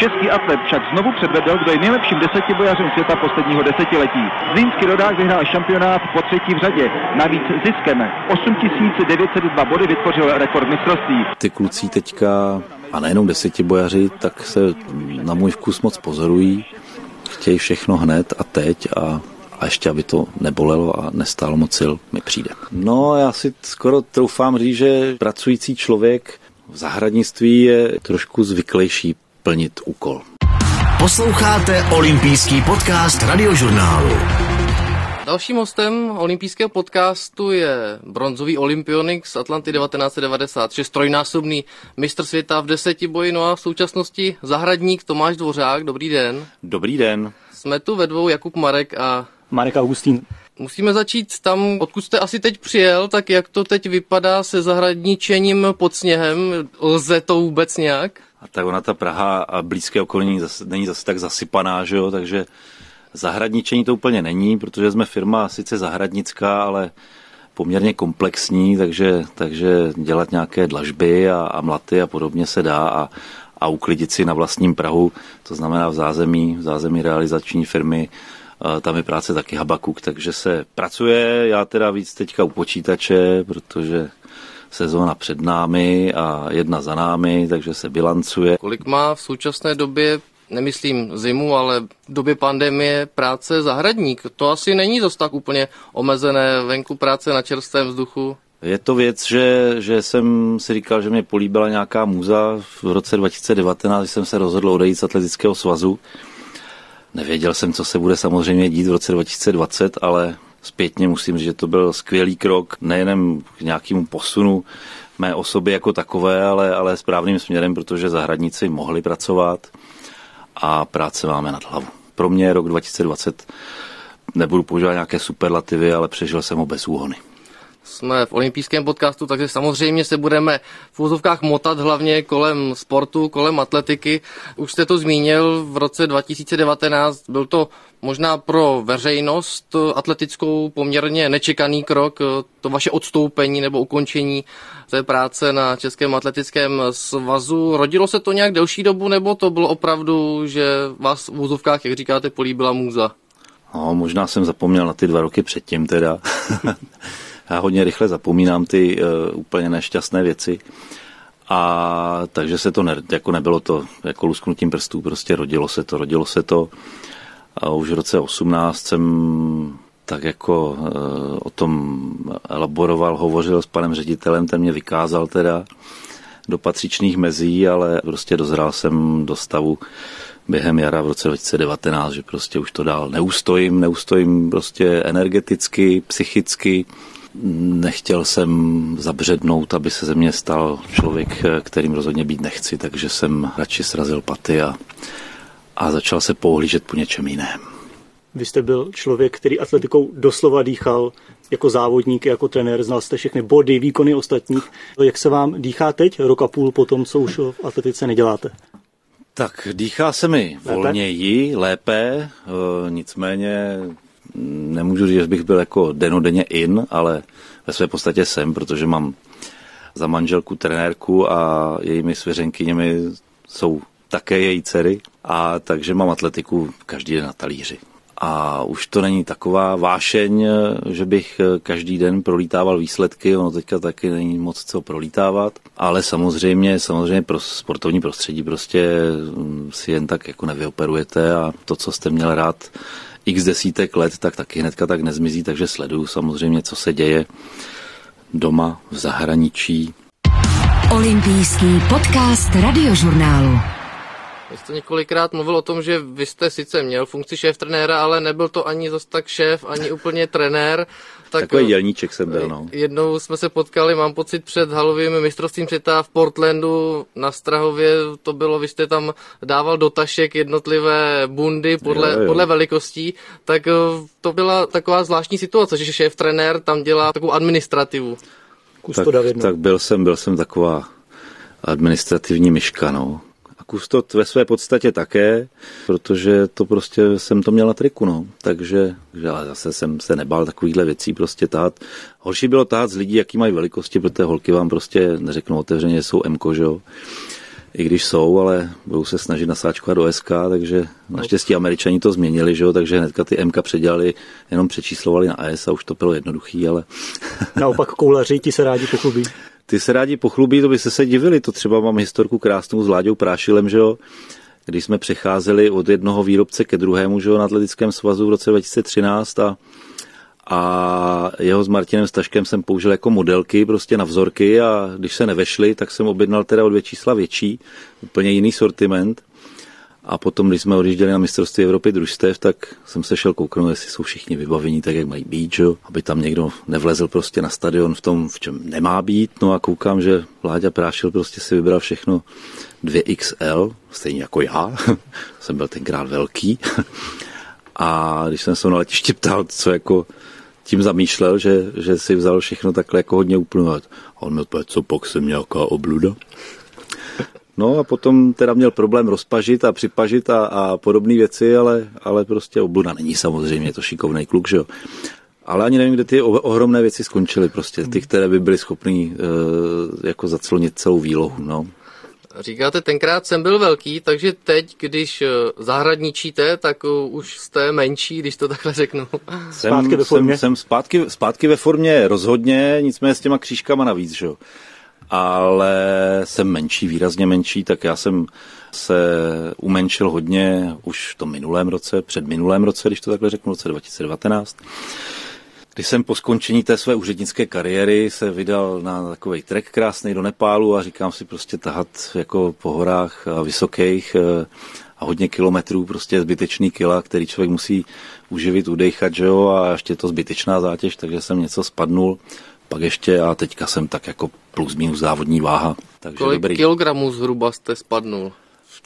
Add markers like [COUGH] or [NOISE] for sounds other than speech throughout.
Český atlet však znovu předvedl, kdo je nejlepším desetibojařem světa posledního desetiletí. Zlínský rodák vyhrál šampionát po třetí v řadě. Navíc ziskem 8902 body vytvořil rekord mistrovství. Ty kluci teďka, a nejenom desetibojaři, tak se na můj vkus moc pozorují. Chtějí všechno hned a teď a a ještě, aby to nebolelo a nestálo moc sil, mi přijde. No, já si skoro troufám říct, že pracující člověk v zahradnictví je trošku zvyklejší plnit úkol. Posloucháte olympijský podcast radiožurnálu. Dalším hostem olympijského podcastu je bronzový olympionik z Atlanty 1996, trojnásobný mistr světa v deseti boji, no a v současnosti zahradník Tomáš Dvořák. Dobrý den. Dobrý den. Jsme tu ve dvou Jakub Marek a Marek Augustín. Musíme začít tam, odkud jste asi teď přijel, tak jak to teď vypadá se zahradničením pod sněhem? Lze to vůbec nějak? A tak ona ta Praha a blízké okolí není zase, tak zasypaná, že jo? takže zahradničení to úplně není, protože jsme firma sice zahradnická, ale poměrně komplexní, takže, takže dělat nějaké dlažby a, a mlaty a podobně se dá a, a uklidit si na vlastním Prahu, to znamená v zázemí, v zázemí realizační firmy, tam je práce taky habakuk, takže se pracuje, já teda víc teďka u počítače, protože sezóna před námi a jedna za námi, takže se bilancuje. Kolik má v současné době nemyslím zimu, ale v době pandemie práce zahradník. To asi není zase tak úplně omezené venku práce na čerstvém vzduchu. Je to věc, že, že jsem si říkal, že mě políbila nějaká muza v roce 2019, když jsem se rozhodl odejít z atletického svazu. Nevěděl jsem, co se bude samozřejmě dít v roce 2020, ale zpětně musím říct, že to byl skvělý krok, nejenom k nějakému posunu mé osoby jako takové, ale, ale správným směrem, protože zahradníci mohli pracovat a práce máme nad hlavu. Pro mě rok 2020 nebudu používat nějaké superlativy, ale přežil jsem ho bez úhony jsme v olympijském podcastu, takže samozřejmě se budeme v úzovkách motat hlavně kolem sportu, kolem atletiky. Už jste to zmínil, v roce 2019 byl to možná pro veřejnost atletickou poměrně nečekaný krok, to vaše odstoupení nebo ukončení té práce na Českém atletickém svazu. Rodilo se to nějak delší dobu, nebo to bylo opravdu, že vás v úzovkách, jak říkáte, políbila můza? No, možná jsem zapomněl na ty dva roky předtím teda. [LAUGHS] Já hodně rychle zapomínám ty uh, úplně nešťastné věci. A takže se to ne, jako nebylo to jako lusknutím prstů, prostě rodilo se to, rodilo se to. A už v roce 18 jsem tak jako uh, o tom elaboroval, hovořil s panem ředitelem, ten mě vykázal teda do patřičných mezí, ale prostě dozrál jsem do stavu během jara v roce 2019, že prostě už to dál neustojím, neustojím prostě energeticky, psychicky, Nechtěl jsem zabřednout, aby se ze mě stal člověk, kterým rozhodně být nechci, takže jsem radši srazil paty a, a začal se pohlížet po něčem jiném. Vy jste byl člověk, který atletikou doslova dýchal jako závodník, jako trenér, znal jste všechny body, výkony ostatních. Jak se vám dýchá teď, rok a půl po tom, co už v atletice neděláte? Tak dýchá se mi lépe? volněji, lépe, e, nicméně nemůžu říct, že bych byl jako denodenně in, ale ve své podstatě jsem, protože mám za manželku trenérku a jejími svěřenkyněmi jsou také její dcery a takže mám atletiku každý den na talíři. A už to není taková vášeň, že bych každý den prolítával výsledky, ono teďka taky není moc co prolítávat, ale samozřejmě, samozřejmě pro sportovní prostředí prostě si jen tak jako nevyoperujete a to, co jste měl rád x desítek let, tak taky hnedka tak nezmizí, takže sleduju samozřejmě, co se děje doma, v zahraničí. Olympijský podcast radiožurnálu. Vy jste několikrát mluvil o tom, že vy jste sice měl funkci šéf trenéra, ale nebyl to ani zas tak šéf, ani úplně trenér. Tak Takový dělníček jsem byl, no. Jednou jsme se potkali, mám pocit, před halovým mistrovstvím světa v Portlandu na Strahově. To bylo, vy jste tam dával do tašek jednotlivé bundy podle, jo, jo. podle velikostí. Tak eh, to byla taková zvláštní situace, že šéf trenér tam dělá takovou administrativu. Tak, tak byl jsem, byl jsem taková administrativní myška, no kustot ve své podstatě také, protože to prostě jsem to měl na triku, no. Takže, že ale zase jsem se nebál takovýchhle věcí prostě tát. Horší bylo tát z lidí, jaký mají velikosti, protože holky vám prostě neřeknou otevřeně, jsou MKO, že jo. i když jsou, ale budou se snažit nasáčkovat do SK, takže naštěstí američani to změnili, že jo, takže hnedka ty MK předělali, jenom přečíslovali na S a už to bylo jednoduchý, ale... Naopak koulaři ti se rádi pochlubí. Ty se rádi pochlubí, to by se se divili, to třeba mám historku krásnou s Láďou Prášilem, že jo, když jsme přecházeli od jednoho výrobce ke druhému, že jo, na atletickém svazu v roce 2013 a a jeho s Martinem Staškem jsem použil jako modelky prostě na vzorky a když se nevešly, tak jsem objednal teda o dvě čísla větší, úplně jiný sortiment. A potom, když jsme odjížděli na mistrovství Evropy družstev, tak jsem se šel kouknout, jestli jsou všichni vybavení tak, jak mají být, že? aby tam někdo nevlezl prostě na stadion v tom, v čem nemá být. No a koukám, že Vláďa Prášil prostě si vybral všechno 2XL, stejně jako já. [LAUGHS] jsem byl tenkrát velký. [LAUGHS] a když jsem se na letišti ptal, co jako tím zamýšlel, že, že si vzal všechno takhle jako hodně uplňovat. A on mi odpověděl, co pak jsem nějaká obluda. No a potom teda měl problém rozpažit a připažit a, a podobné věci, ale, ale prostě obluda není samozřejmě, je to šikovný kluk, že jo. Ale ani nevím, kde ty ohromné věci skončily prostě, ty, které by byly schopné e, jako zaclonit celou výlohu, no. Říkáte, tenkrát jsem byl velký, takže teď, když eh, zahradničíte, tak eh, už jste menší, když to takhle řeknu. Jsem, zpátky ve formě? Jsem, jsem zpátky, zpátky ve formě rozhodně, nicméně s těma křížkama navíc, že jo. Ale jsem menší, výrazně menší, tak já jsem se umenšil hodně už v tom minulém roce, před minulém roce, když to takhle řeknu, roce 2019. Když jsem po skončení té své úřednické kariéry se vydal na takový trek krásný do Nepálu a říkám si prostě tahat jako po horách vysokých eh, a hodně kilometrů, prostě zbytečný kila, který člověk musí uživit, udejchat, že jo, a ještě to zbytečná zátěž, takže jsem něco spadnul, pak ještě a teďka jsem tak jako plus minus závodní váha. Takže Kolik dobrý. kilogramů zhruba jste spadnul?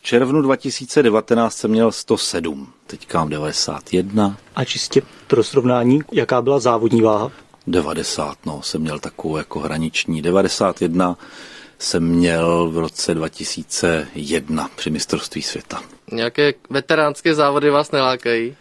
červnu 2019 jsem měl 107, teďka mám 91. A čistě pro srovnání, jaká byla závodní váha? 90, no, jsem měl takovou jako hraniční. 91 jsem měl v roce 2001 při mistrovství světa. Nějaké veteránské závody vás nelákají?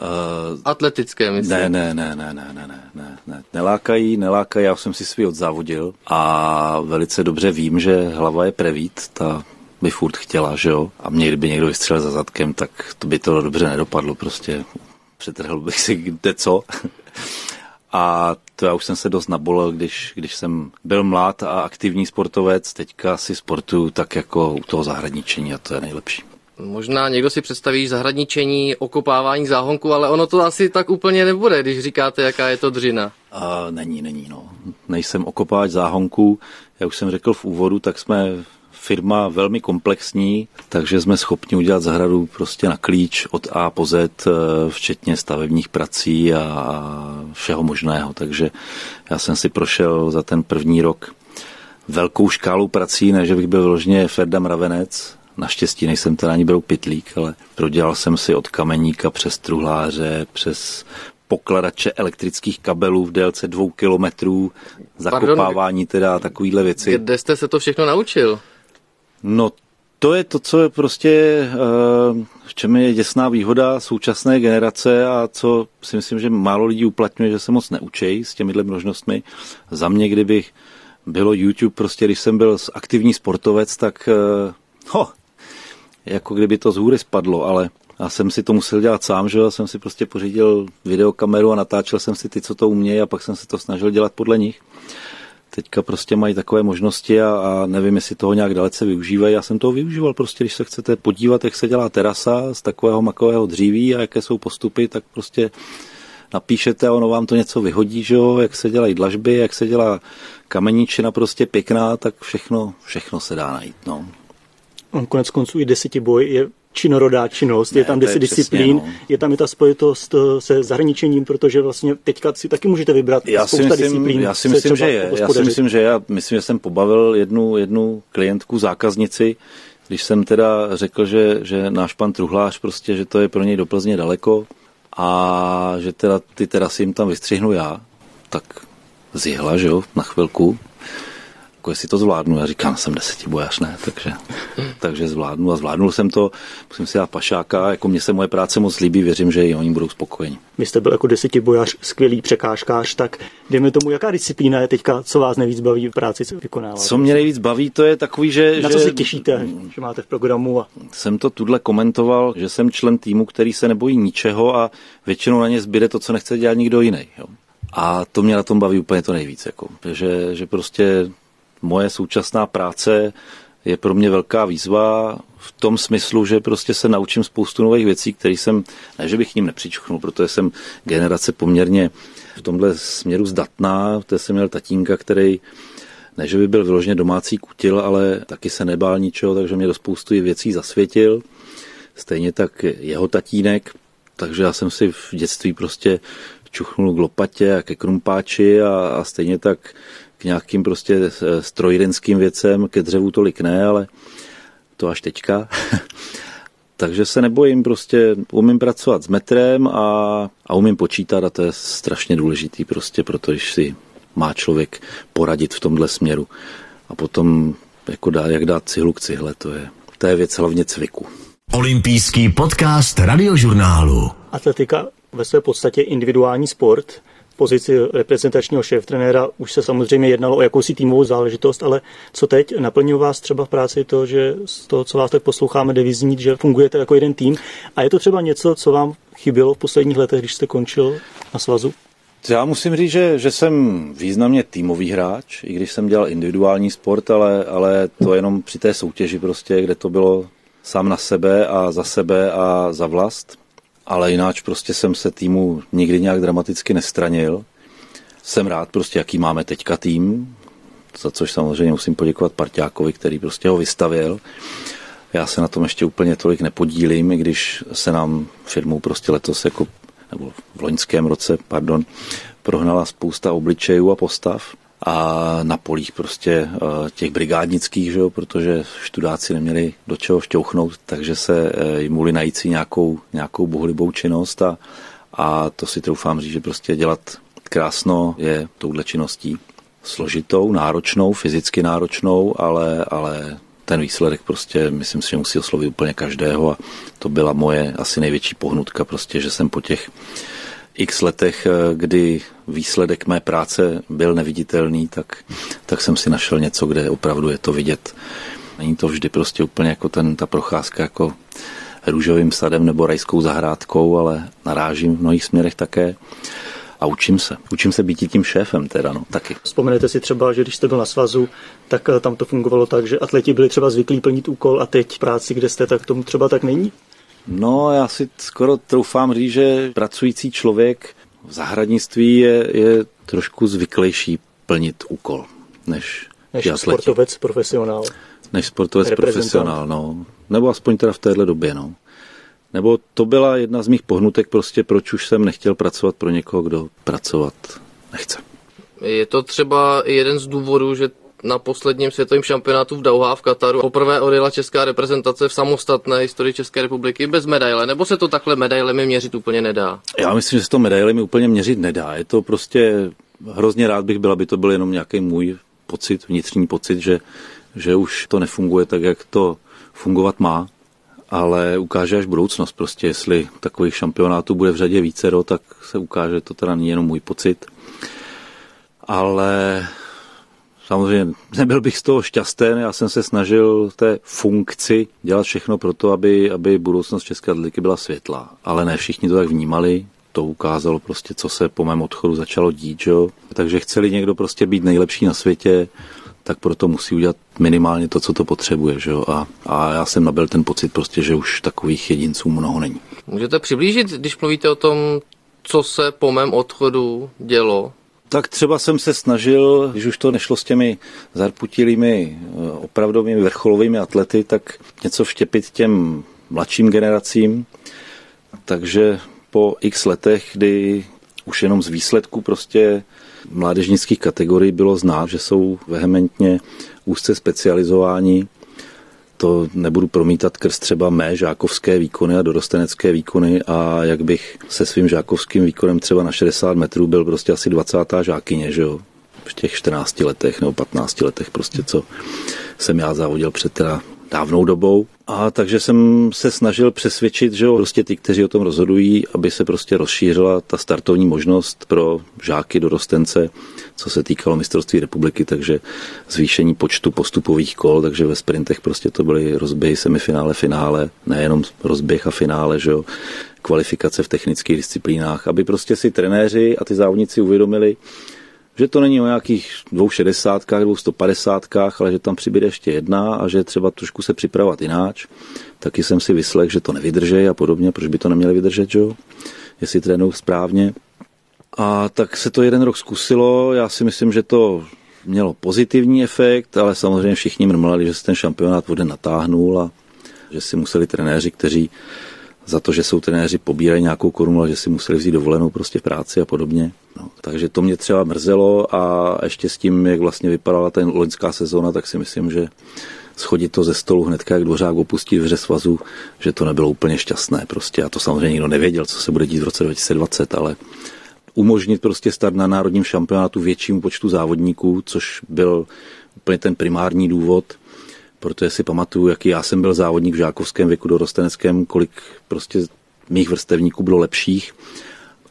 Uh, Atletické, myslím. Ne, ne, ne, ne, ne, ne, ne, ne, ne. Nelákají, nelákají, já jsem si svý odzávodil a velice dobře vím, že hlava je prevít, ta by furt chtěla, že jo? A mě, kdyby někdo vystřelil za zadkem, tak to by to dobře nedopadlo, prostě přetrhl bych si kde co. [LAUGHS] A to já už jsem se dost nabolel, když, když jsem byl mlád a aktivní sportovec, teďka si sportuju tak jako u toho zahradničení a to je nejlepší. Možná někdo si představí zahradničení, okopávání záhonku, ale ono to asi tak úplně nebude, když říkáte, jaká je to dřina. A není, není, no. Nejsem okopáč záhonku. Já už jsem řekl v úvodu, tak jsme firma velmi komplexní, takže jsme schopni udělat zahradu prostě na klíč od A po Z, eh, včetně stavebních prací a všeho možného. Takže já jsem si prošel za ten první rok velkou škálu prací, ne že bych byl vložně Ferda Mravenec, Naštěstí nejsem teda ani byl pitlík, ale prodělal jsem si od kameníka přes truhláře, přes pokladače elektrických kabelů v délce dvou kilometrů, zakopávání teda takovýhle věci. Kde jste se to všechno naučil? No to je to, co je prostě, eh, v čem je děsná výhoda současné generace a co si myslím, že málo lidí uplatňuje, že se moc neučej s těmihle možnostmi. Za mě, kdybych bylo YouTube, prostě když jsem byl aktivní sportovec, tak eh, ho, jako kdyby to z hůry spadlo, ale já jsem si to musel dělat sám, že já jsem si prostě pořídil videokameru a natáčel jsem si ty, co to umějí a pak jsem se to snažil dělat podle nich teďka prostě mají takové možnosti a, a nevím, jestli toho nějak dalece využívají. Já jsem toho využíval prostě, když se chcete podívat, jak se dělá terasa z takového makového dříví a jaké jsou postupy, tak prostě napíšete a ono vám to něco vyhodí, že jo, jak se dělají dlažby, jak se dělá kameničina prostě pěkná, tak všechno, všechno se dá najít, no. On konec konců i desetiboj je činorodá činnost, ne, je tam deset disciplín, no. je tam i ta spojitost eh, se zahraničením, protože vlastně teďka si taky můžete vybrat já si myslím, disciplín. Já si myslím, že je. Já si myslím, že já myslím, že jsem pobavil jednu, jednu klientku, zákaznici, když jsem teda řekl, že, že náš pan Truhlář prostě, že to je pro něj do Plzně daleko a že teda ty terasy jim tam vystřihnu já, tak zjihla, že jo, na chvilku, jako jestli to zvládnu. Já říkám, jsem desetibojař, ne, takže, [LAUGHS] takže zvládnu a zvládnul jsem to. Musím si dát pašáka, jako mě se moje práce moc líbí, věřím, že i oni budou spokojeni. Vy jste byl jako desetibojař, skvělý překážkář, tak dejme tomu, jaká disciplína je teďka, co vás nejvíc baví v práci, co vykonáváte? Co mě nejvíc baví, to je takový, že... Na že... co si těšíte, že máte v programu? A... Jsem to tudle komentoval, že jsem člen týmu, který se nebojí ničeho a většinou na ně zbyde to, co nechce dělat nikdo jiný. Jo. A to mě na tom baví úplně to nejvíc. Jako. Že, že prostě moje současná práce je pro mě velká výzva v tom smyslu, že prostě se naučím spoustu nových věcí, které jsem, ne, že bych k ním nepřičuchnul, protože jsem generace poměrně v tomhle směru zdatná, to jsem měl tatínka, který ne, že by byl vyloženě domácí kutil, ale taky se nebál ničeho, takže mě do spoustu věcí zasvětil. Stejně tak jeho tatínek, takže já jsem si v dětství prostě čuchnul k lopatě a ke krumpáči a, a stejně tak k nějakým prostě strojírenským věcem, ke dřevu tolik ne, ale to až teďka. [LAUGHS] Takže se nebojím, prostě umím pracovat s metrem a, a umím počítat a to je strašně důležitý prostě, protože si má člověk poradit v tomhle směru. A potom jako dá, jak dát cihlu k cihle, to je, to je věc hlavně cviku. Olympijský podcast radiožurnálu. Atletika ve své podstatě individuální sport. Pozici reprezentačního šéf-trenéra už se samozřejmě jednalo o jakousi týmovou záležitost, ale co teď? Naplňuje vás třeba v práci to, že z toho, co vás tak posloucháme, jde vyznít, že fungujete jako jeden tým. A je to třeba něco, co vám chybělo v posledních letech, když jste končil na svazu? Já musím říct, že, že jsem významně týmový hráč, i když jsem dělal individuální sport, ale, ale to jenom při té soutěži prostě, kde to bylo sám na sebe a za sebe a za vlast. Ale jináč prostě jsem se týmu nikdy nějak dramaticky nestranil. Jsem rád prostě, jaký máme teďka tým, za což samozřejmě musím poděkovat Parťákovi, který prostě ho vystavil. Já se na tom ještě úplně tolik nepodílím, i když se nám firmou prostě letos jako nebo v loňském roce, pardon, prohnala spousta obličejů a postav a na polích prostě eh, těch brigádnických, že jo, protože študáci neměli do čeho šťouchnout, takže se eh, jim mohli najít si nějakou, nějakou bohulibou činnost a, a to si troufám říct, že prostě dělat krásno je touhle činností složitou, náročnou, fyzicky náročnou, ale, ale ten výsledek prostě, myslím si, že musí oslovit úplně každého a to byla moje asi největší pohnutka prostě, že jsem po těch x letech, eh, kdy výsledek mé práce byl neviditelný, tak, tak jsem si našel něco, kde opravdu je to vidět. Není to vždy prostě úplně jako ten, ta procházka jako růžovým sadem nebo rajskou zahrádkou, ale narážím v mnohých směrech také a učím se. Učím se být tím šéfem teda, no, taky. Vzpomenete si třeba, že když jste byl na svazu, tak eh, tam to fungovalo tak, že atleti byli třeba zvyklí plnit úkol a teď práci, kde jste, tak tomu třeba tak není? No, já si skoro troufám říct, že pracující člověk v zahradnictví je, je trošku zvyklejší plnit úkol, než, než sportovec profesionál. Než sportovec profesionál, no. Nebo aspoň teda v téhle době, no. Nebo to byla jedna z mých pohnutek prostě, proč už jsem nechtěl pracovat pro někoho, kdo pracovat nechce. Je to třeba jeden z důvodů, že na posledním světovém šampionátu v Dauhá v Kataru poprvé odjela česká reprezentace v samostatné historii České republiky bez medaile, nebo se to takhle medailemi měřit úplně nedá? Já myslím, že se to medailemi úplně měřit nedá. Je to prostě hrozně rád bych byl, aby to byl jenom nějaký můj pocit, vnitřní pocit, že, že už to nefunguje tak, jak to fungovat má ale ukáže až budoucnost. Prostě jestli takových šampionátů bude v řadě vícero, tak se ukáže, to teda není jenom můj pocit. Ale samozřejmě nebyl bych z toho šťastný, já jsem se snažil té funkci dělat všechno pro to, aby, aby budoucnost České atlétiky byla světlá. Ale ne všichni to tak vnímali, to ukázalo prostě, co se po mém odchodu začalo dít, že? Takže chceli někdo prostě být nejlepší na světě, tak proto musí udělat minimálně to, co to potřebuje. Že? A, a já jsem nabil ten pocit prostě, že už takových jedinců mnoho není. Můžete přiblížit, když mluvíte o tom, co se po mém odchodu dělo? Tak třeba jsem se snažil, když už to nešlo s těmi zarputilými eh, opravdovými vrcholovými atlety, tak něco vštěpit těm mladším generacím. Takže po x letech, kdy už jenom z výsledku prostě mládežnických kategorií bylo znát, že jsou vehementně úzce specializováni. To nebudu promítat krz třeba mé žákovské výkony a dorostenecké výkony a jak bych se svým žákovským výkonem třeba na 60 metrů byl prostě asi 20. žákyně, že jo? v těch 14 letech nebo 15 letech prostě, co jsem já závodil před teda dávnou dobou. A takže jsem se snažil přesvědčit, že prostě ty, kteří o tom rozhodují, aby se prostě rozšířila ta startovní možnost pro žáky dorostence, co se týkalo mistrovství republiky, takže zvýšení počtu postupových kol, takže ve sprintech prostě to byly rozběhy semifinále, finále, nejenom rozběh a finále, že jo, kvalifikace v technických disciplínách, aby prostě si trenéři a ty závodníci uvědomili, že to není o nějakých dvou šedesátkách, dvou stopadesátkách, ale že tam přibude ještě jedna a že třeba trošku se připravovat jináč. Taky jsem si vyslech, že to nevydrží a podobně, proč by to neměli vydržet, že jo? jestli trénují správně. A tak se to jeden rok zkusilo, já si myslím, že to mělo pozitivní efekt, ale samozřejmě všichni mrmlali, že se ten šampionát vode natáhnul a že si museli trenéři, kteří za to, že jsou trenéři, pobírají nějakou korunu, ale že si museli vzít dovolenou prostě v práci a podobně. No, takže to mě třeba mrzelo a ještě s tím, jak vlastně vypadala ten loňská sezóna, tak si myslím, že schodit to ze stolu hned, jak Dvořák opustí dveře svazu, že to nebylo úplně šťastné prostě. A to samozřejmě nikdo nevěděl, co se bude dít v roce 2020, ale umožnit prostě start na národním šampionátu většímu počtu závodníků, což byl úplně ten primární důvod, protože si pamatuju, jaký já jsem byl závodník v žákovském věku dorosteneckém, kolik prostě mých vrstevníků bylo lepších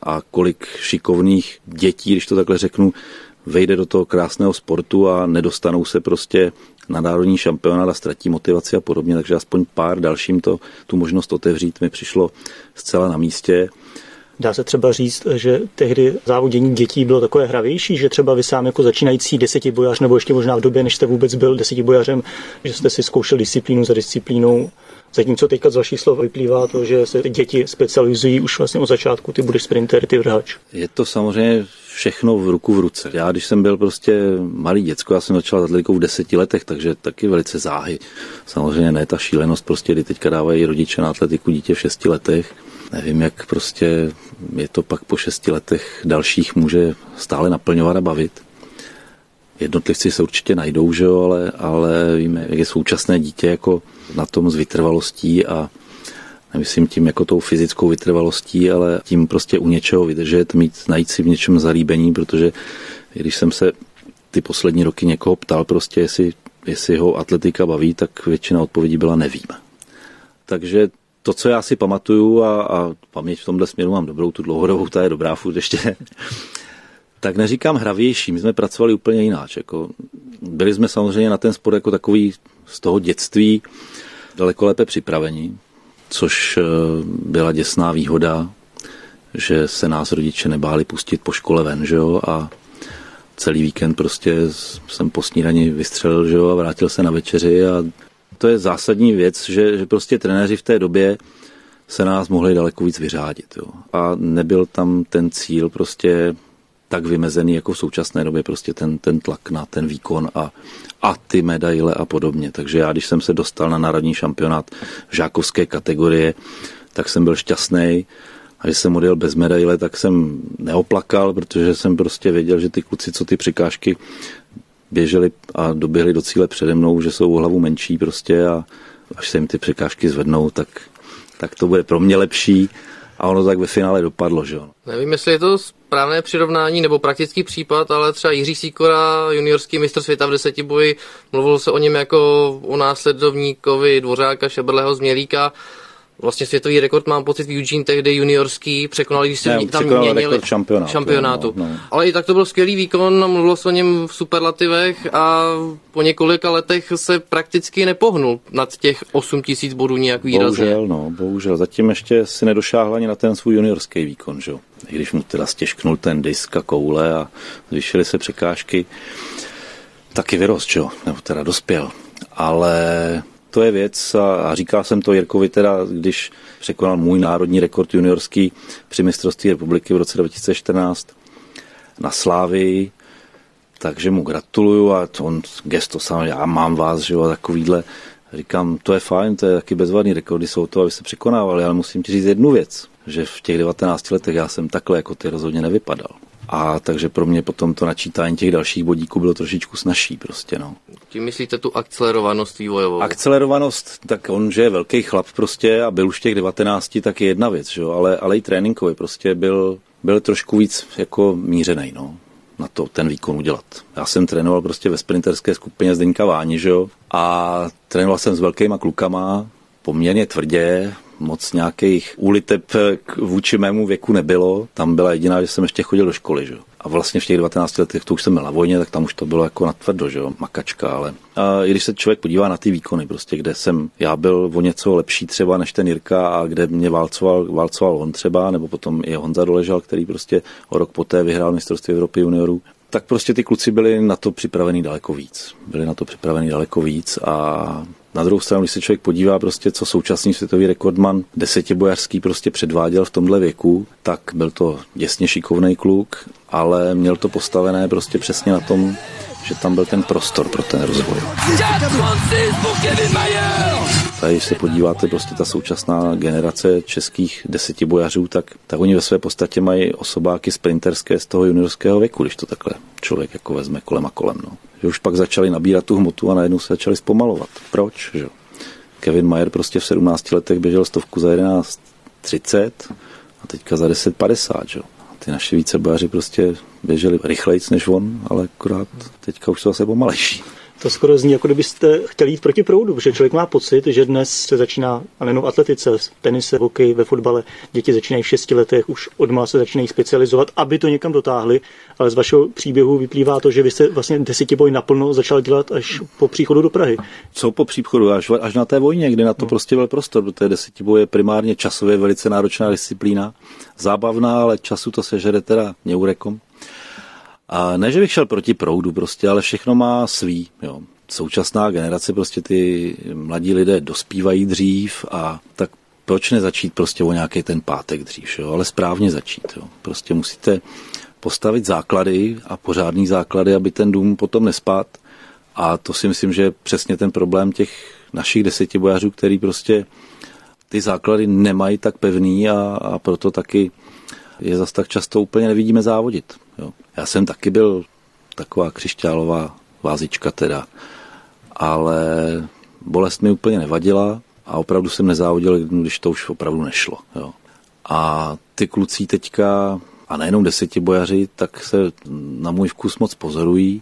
a kolik šikovných dětí, když to takhle řeknu, vejde do toho krásného sportu a nedostanou se prostě na národní šampionát a ztratí motivaci a podobně, takže aspoň pár dalším to, tu možnost otevřít mi přišlo zcela na místě. Dá se třeba říct, že tehdy závodění dětí bylo takové hravější, že třeba vy sám jako začínající desetibojař, nebo ještě možná v době, než jste vůbec byl desetibojařem, že jste si zkoušel disciplínu za disciplínou. Zatímco teďka z vašich slov vyplývá to, že se děti specializují už vlastně od začátku, ty budeš sprinter, ty vrhač. Je to samozřejmě všechno v ruku v ruce. Já, když jsem byl prostě malý děcko, já jsem začal atletikou v deseti letech, takže taky velice záhy. Samozřejmě ne ta šílenost, prostě kdy teďka dávají rodiče na atletiku dítě v šesti letech. Nevím, jak prostě je to pak po šesti letech dalších může stále naplňovat a bavit. Jednotlivci se určitě najdou, že jo, ale, ale víme, jak je současné dítě jako na tom s vytrvalostí a nemyslím tím jako tou fyzickou vytrvalostí, ale tím prostě u něčeho vydržet, mít, najít si v něčem zalíbení, protože když jsem se ty poslední roky někoho ptal prostě, jestli, jestli ho atletika baví, tak většina odpovědí byla nevím. Takže to, co já si pamatuju a, a paměť v tomhle směru mám dobrou, tu dlouhodobou, ta je dobrá furt ještě, [LAUGHS] tak neříkám hravější, my jsme pracovali úplně jináč. Jako, byli jsme samozřejmě na ten sport jako takový z toho dětství daleko lépe připravení, což eh, byla děsná výhoda, že se nás rodiče nebáli pustit po škole ven, že jo, a celý víkend prostě jsem po snídani vystřelil, že jo, a vrátil se na večeři a to je zásadní věc, že, že prostě trenéři v té době se nás mohli daleko víc vyřádit. Jo. A nebyl tam ten cíl prostě tak vymezený jako v současné době, prostě ten, ten tlak na ten výkon a, a ty medaile a podobně. Takže já, když jsem se dostal na národní šampionát v žákovské kategorie, tak jsem byl šťastný. A když jsem odjel bez medaile, tak jsem neoplakal, protože jsem prostě věděl, že ty kluci, co ty překážky běželi a doběhli do cíle přede mnou, že jsou o hlavu menší prostě a až se jim ty překážky zvednou, tak, tak to bude pro mě lepší a ono tak ve finále dopadlo, že jo. Nevím, jestli je to správné přirovnání nebo praktický případ, ale třeba Jiří Sýkora, juniorský mistr světa v desetiboji, mluvil se o něm jako o následovníkovi Dvořáka, Šebrleho, Změlíka, Vlastně světový rekord mám pocit v Eugene tehdy juniorský, překonal, když se ne, tam měnili šampionátu. šampionátu. No, no. Ale i tak to byl skvělý výkon, mluvilo se o něm v superlativech a po několika letech se prakticky nepohnul nad těch 8 tisíc bodů nějak výrazně. Bohužel, no, bohužel. Zatím ještě si nedošáhl ani na ten svůj juniorský výkon, že? I když mu teda stěžknul ten disk a koule a zvýšily se překážky, taky vyrost, že? nebo teda dospěl. Ale to je věc a, a říkal jsem to Jirkovi teda, když překonal můj národní rekord juniorský při mistrovství republiky v roce 2014 na Slávii, takže mu gratuluju a on gesto sám, já mám vás, že jo, takovýhle. Říkám, to je fajn, to je taky bezvadný rekordy, jsou to, aby se překonávali, ale musím ti říct jednu věc, že v těch 19 letech já jsem takhle jako ty rozhodně nevypadal. A takže pro mě potom to načítání těch dalších bodíků bylo trošičku snažší prostě, no. Tím myslíte tu akcelerovanost vývojovou? Akcelerovanost, tak on, že je velký chlap prostě a byl už těch 19, tak je jedna věc, že jo? Ale, ale i tréninkový prostě byl, byl trošku víc jako mířený, no. na to ten výkon udělat. Já jsem trénoval prostě ve sprinterské skupině Zdeňka Váni, že jo? A trénoval jsem s velkýma klukama, poměrně tvrdě, moc nějakých úliteb vůči mému věku nebylo. Tam byla jediná, že jsem ještě chodil do školy. Že? A vlastně v těch 19 letech to už jsem byl na vojně, tak tam už to bylo jako natvrdo, že jo, makačka, ale a i když se člověk podívá na ty výkony, prostě, kde jsem, já byl o něco lepší třeba než ten Jirka a kde mě válcoval, válcoval on třeba, nebo potom i Honza doležel, který prostě o rok poté vyhrál mistrovství Evropy juniorů, tak prostě ty kluci byli na to připravení daleko víc. Byli na to připravení daleko víc a na druhou stranu, když se člověk podívá prostě, co současný světový rekordman desetibojařský prostě předváděl v tomhle věku, tak byl to děsně šikovný kluk, ale měl to postavené prostě přesně na tom, že tam byl ten prostor pro ten rozvoj. A když se podíváte, prostě ta současná generace českých desetibojařů, tak, tak oni ve své podstatě mají osobáky sprinterské z toho juniorského věku, když to takhle člověk jako vezme kolem a kolem. No. Že už pak začali nabírat tu hmotu a najednou se začali zpomalovat. Proč? Že? Kevin Mayer prostě v 17 letech běžel stovku za 11.30 a teďka za 10.50. Že? Ty naši vícebojaři prostě běželi rychlejc než on, ale akorát teďka už to zase pomalejší. To skoro zní, jako kdybyste chtěli jít proti proudu, protože člověk má pocit, že dnes se začíná, a nejenom v atletice, v tenise, v hokeji, ve fotbale, děti začínají v šesti letech, už odmala se začínají specializovat, aby to někam dotáhli, ale z vašeho příběhu vyplývá to, že vy jste vlastně desetiboj naplno začal dělat až po příchodu do Prahy. Co po příchodu? Až, až na té vojně, kdy na to no. prostě byl prostor, protože desetiboj je primárně časově velice náročná disciplína, zábavná, ale času to sežere teda neurekom. A ne, že bych šel proti proudu prostě, ale všechno má svý. Jo. Současná generace, prostě ty mladí lidé dospívají dřív a tak proč nezačít prostě o nějaký ten pátek dřív, jo? ale správně začít. Jo? Prostě musíte postavit základy a pořádný základy, aby ten dům potom nespad. A to si myslím, že je přesně ten problém těch našich deseti bojařů, který prostě ty základy nemají tak pevný a, a proto taky je zas tak často úplně nevidíme závodit. Jo. Já jsem taky byl taková křišťálová vázička teda, ale bolest mi úplně nevadila a opravdu jsem nezávodil, když to už opravdu nešlo. Jo. A ty kluci teďka, a nejenom desetibojaři, tak se na můj vkus moc pozorují.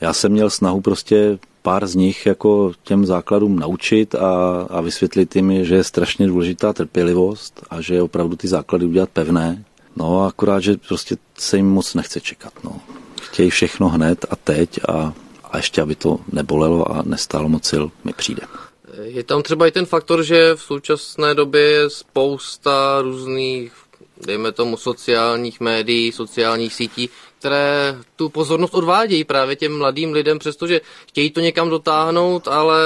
Já jsem měl snahu prostě pár z nich jako těm základům naučit a, a vysvětlit jim, že je strašně důležitá trpělivost a že je opravdu ty základy udělat pevné. No akorát, že prostě se jim moc nechce čekat. No. Chtějí všechno hned a teď a, a ještě, aby to nebolelo a nestálo moc sil, mi přijde. Je tam třeba i ten faktor, že v současné době je spousta různých, dejme tomu, sociálních médií, sociálních sítí, které tu pozornost odvádějí právě těm mladým lidem, přestože chtějí to někam dotáhnout, ale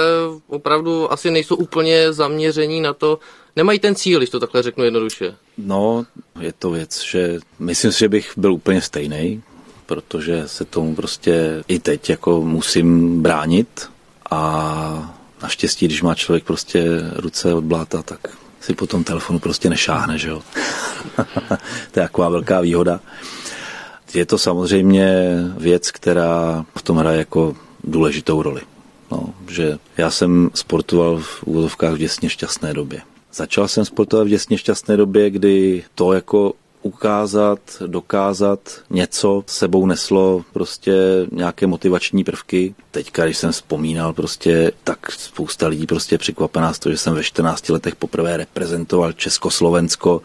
opravdu asi nejsou úplně zaměření na to, nemají ten cíl, když to takhle řeknu jednoduše. No, je to věc, že myslím si, že bych byl úplně stejný, protože se tomu prostě i teď jako musím bránit a naštěstí, když má člověk prostě ruce od bláta, tak si po tom telefonu prostě nešáhne, že jo. [LAUGHS] to je taková velká výhoda. Je to samozřejmě věc, která v tom hraje jako důležitou roli. No, že já jsem sportoval v úvodovkách v děsně šťastné době. Začal jsem sportovat v děsně šťastné době, kdy to jako ukázat, dokázat něco sebou neslo prostě nějaké motivační prvky. Teďka, když jsem vzpomínal prostě, tak spousta lidí prostě překvapená z toho, že jsem ve 14 letech poprvé reprezentoval Československo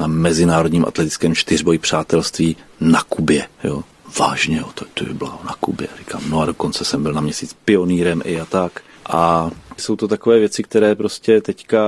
na mezinárodním atletickém čtyřboji přátelství na Kubě. Jo. Vážně, jo, to, to by bylo na Kubě. Říkám, no a dokonce jsem byl na měsíc pionýrem i a tak. A jsou to takové věci, které prostě teďka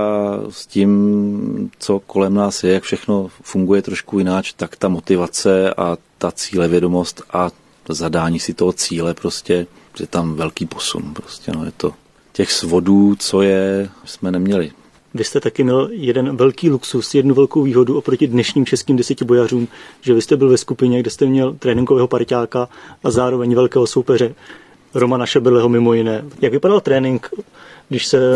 s tím, co kolem nás je, jak všechno funguje trošku jináč, tak ta motivace a ta cílevědomost a zadání si toho cíle prostě, je tam velký posun. Prostě, no, je to těch svodů, co je, jsme neměli. Vy jste taky měl jeden velký luxus, jednu velkou výhodu oproti dnešním českým desetibojařům, že vy jste byl ve skupině, kde jste měl tréninkového parťáka a zároveň velkého soupeře. Romana Šebeleho mimo jiné. Jak vypadal trénink, když se,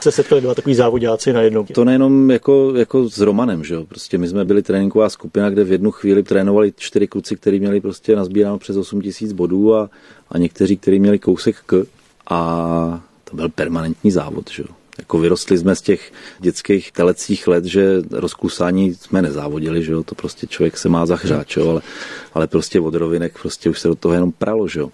se setkali dva takový závodňáci najednou? To nejenom jako, jako s Romanem, že jo? Prostě my jsme byli tréninková skupina, kde v jednu chvíli trénovali čtyři kluci, kteří měli prostě nazbíráno přes 8 tisíc bodů a, a někteří, kteří měli kousek k a to byl permanentní závod, že jo? Jako vyrostli jsme z těch dětských telecích let, že rozkusání jsme nezávodili, že jo? to prostě člověk se má zahřát, jo? Ale, ale prostě od rovinek prostě už se do toho jenom pralo, že jo?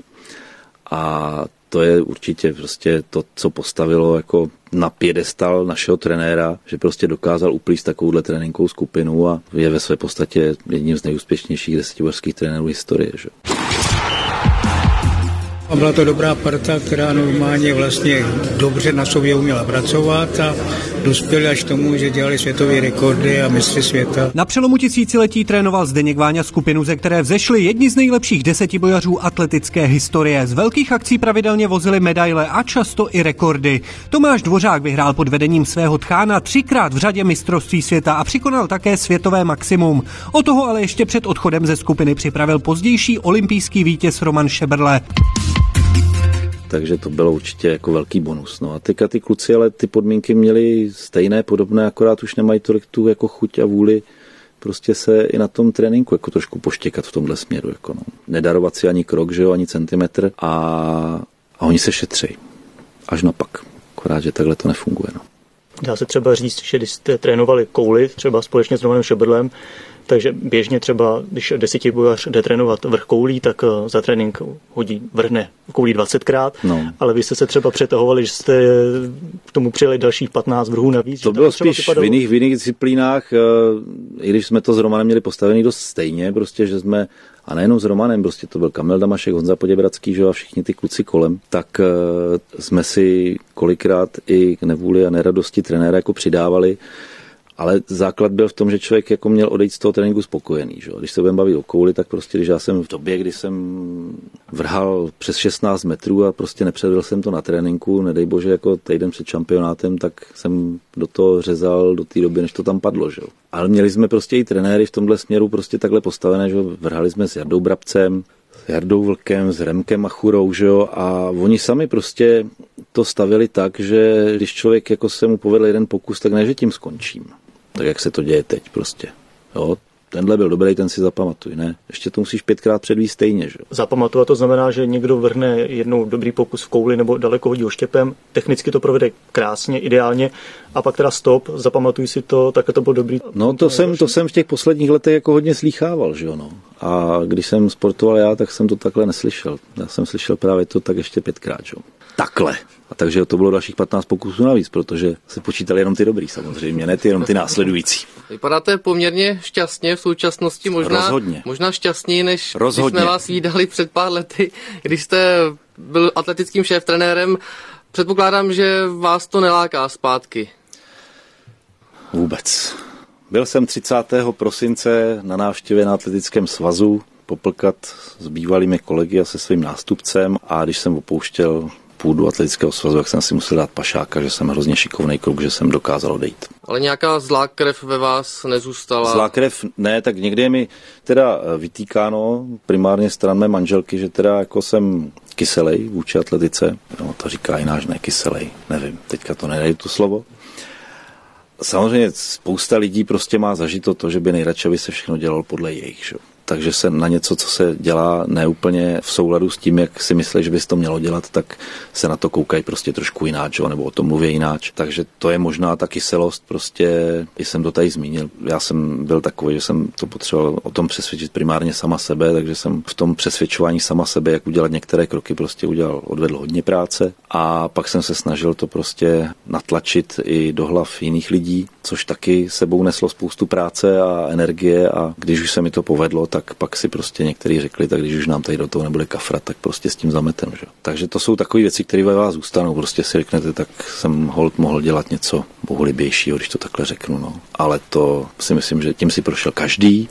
A to je určitě prostě to, co postavilo jako na pědestal našeho trenéra, že prostě dokázal uplíst takovouhle tréninkovou skupinu a je ve své podstatě jedním z nejúspěšnějších desetiborských trenérů historie. Že? A byla to dobrá parta, která normálně vlastně dobře na sobě uměla pracovat a dospěli až tomu, že dělali světové rekordy a mistry světa. Na přelomu tisíciletí trénoval Zdeněk Váňa skupinu, ze které vzešly jedni z nejlepších desetibojařů atletické historie. Z velkých akcí pravidelně vozili medaile a často i rekordy. Tomáš Dvořák vyhrál pod vedením svého tchána třikrát v řadě mistrovství světa a přikonal také světové maximum. O toho ale ještě před odchodem ze skupiny připravil pozdější olympijský vítěz Roman Šeberle takže to bylo určitě jako velký bonus. No a teďka ty kluci, ale ty podmínky měly stejné, podobné, akorát už nemají tolik tu jako chuť a vůli prostě se i na tom tréninku jako trošku poštěkat v tomhle směru. Jako no. Nedarovat si ani krok, že jo, ani centimetr a, a oni se šetří. Až napak. Akorát, že takhle to nefunguje. No. Dá se třeba říct, že když jste trénovali kouli, třeba společně s Romanem Šebrlem, takže běžně třeba, když desetibojař jde trénovat vrch koulí, tak eh, za trénink hodí vrhne koulí 20krát, no. ale vy jste se třeba přetahovali, že jste k tomu přijeli dalších 15 vrhů navíc. To bylo spíš v jiných, v jiných disciplínách, eh, i když jsme to s Romanem měli postavený dost stejně, prostě, že jsme a nejenom s Romanem, prostě to byl Kamil Damašek, Honza Poděbradský, že a všichni ty kluci kolem, tak uh, jsme si kolikrát i k nevůli a neradosti trenéra jako přidávali, ale základ byl v tom, že člověk jako měl odejít z toho tréninku spokojený. Že? Když se budeme bavit o kouli, tak prostě, když já jsem v době, kdy jsem vrhal přes 16 metrů a prostě nepředvedl jsem to na tréninku, nedej bože, jako týden před šampionátem, tak jsem do toho řezal do té doby, než to tam padlo. Že? Ale měli jsme prostě i trenéry v tomhle směru prostě takhle postavené, že vrhali jsme s Jardou Brabcem, s Jardou Vlkem, s Remkem a Churou, že jo, a oni sami prostě to stavili tak, že když člověk jako se mu povedl jeden pokus, tak ne, že tím skončím tak jak se to děje teď prostě. Jo, tenhle byl dobrý, ten si zapamatuj, ne? Ještě to musíš pětkrát předvíst stejně, že? Zapamatovat to znamená, že někdo vrhne jednou dobrý pokus v kouli nebo daleko hodí oštěpem, technicky to provede krásně, ideálně a pak teda stop, zapamatuj si to, tak to bylo dobrý. No to, jsem, to jsem v těch posledních letech jako hodně slýchával, že jo, no. A když jsem sportoval já, tak jsem to takhle neslyšel. Já jsem slyšel právě to tak ještě pětkrát, že jo. Takhle. A takže to bylo dalších 15 pokusů navíc, protože se počítali jenom ty dobrý samozřejmě, ne ty jenom ty následující. Vypadáte poměrně šťastně v současnosti, možná, Rozhodně. možná šťastněji, než Rozhodně. když jsme vás výdali před pár lety, když jste byl atletickým šéf-trenérem. Předpokládám, že vás to neláká zpátky. Vůbec. Byl jsem 30. prosince na návštěvě na atletickém svazu poplkat s bývalými kolegy a se svým nástupcem a když jsem opouštěl půdu atletického svazu, jak jsem si musel dát pašáka, že jsem hrozně šikovný kluk, že jsem dokázal odejít. Ale nějaká zlá krev ve vás nezůstala? Zlá krev ne, tak někdy je mi teda vytýkáno primárně stran mé manželky, že teda jako jsem kyselej vůči atletice. No, to říká i náš ne kyselej, nevím, teďka to nedej to slovo. Samozřejmě spousta lidí prostě má zažito to, že by nejradši, aby se všechno dělalo podle jejich. Že? Takže se na něco, co se dělá neúplně v souladu s tím, jak si myslí, že by se to mělo dělat, tak se na to koukají prostě trošku jináč, nebo o tom mluví jináč. Takže to je možná ta kyselost, prostě, jsem to tady zmínil. Já jsem byl takový, že jsem to potřeboval o tom přesvědčit primárně sama sebe, takže jsem v tom přesvědčování sama sebe, jak udělat některé kroky, prostě udělal, odvedl hodně práce a pak jsem se snažil to prostě natlačit i do hlav jiných lidí, což taky sebou neslo spoustu práce a energie a když už se mi to povedlo, tak pak si prostě někteří řekli, tak když už nám tady do toho nebude kafrat, tak prostě s tím zametem. Že? Takže to jsou takové věci, které ve vás zůstanou. Prostě si řeknete, tak jsem hold mohl dělat něco bohulibějšího, když to takhle řeknu. No. Ale to si myslím, že tím si prošel každý.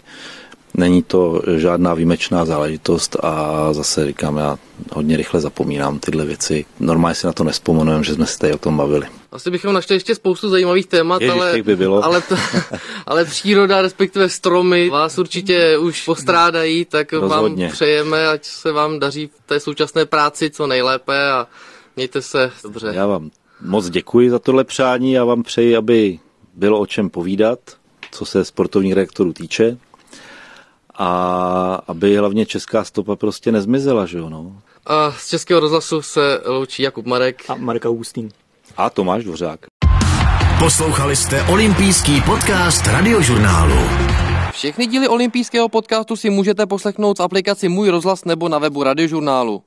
Není to žádná výjimečná záležitost a zase říkám, já hodně rychle zapomínám tyhle věci. Normálně si na to nespomenujeme, že jsme se tady o tom bavili. Asi bychom našli ještě spoustu zajímavých témat, Ježiš, ale, by bylo. ale, to, [LAUGHS] ale příroda, respektive stromy, vás určitě už postrádají, tak Rozhodně. vám přejeme, ať se vám daří v té současné práci co nejlépe a mějte se dobře. Já vám moc děkuji za tohle přání, já vám přeji, aby bylo o čem povídat, co se sportovních reaktorů týče a aby hlavně česká stopa prostě nezmizela, že jo, no. A z Českého rozhlasu se loučí Jakub Marek a Marek Augustín. A Tomáš Dvořák. Poslouchali jste olympijský podcast Radiožurnálu. Všechny díly olympijského podcastu si můžete poslechnout v aplikaci Můj rozhlas nebo na webu Radiožurnálu.